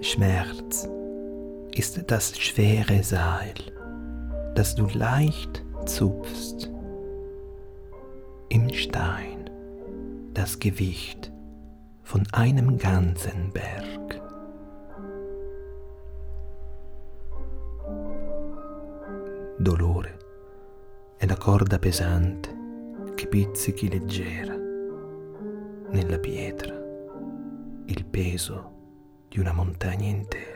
Schmerz ist das schwere Seil, das du leicht zupfst. Im Stein das Gewicht von einem ganzen Berg. Dolore è la corda pesante che pizzichi leggera nella pietra il peso di una montagna intera.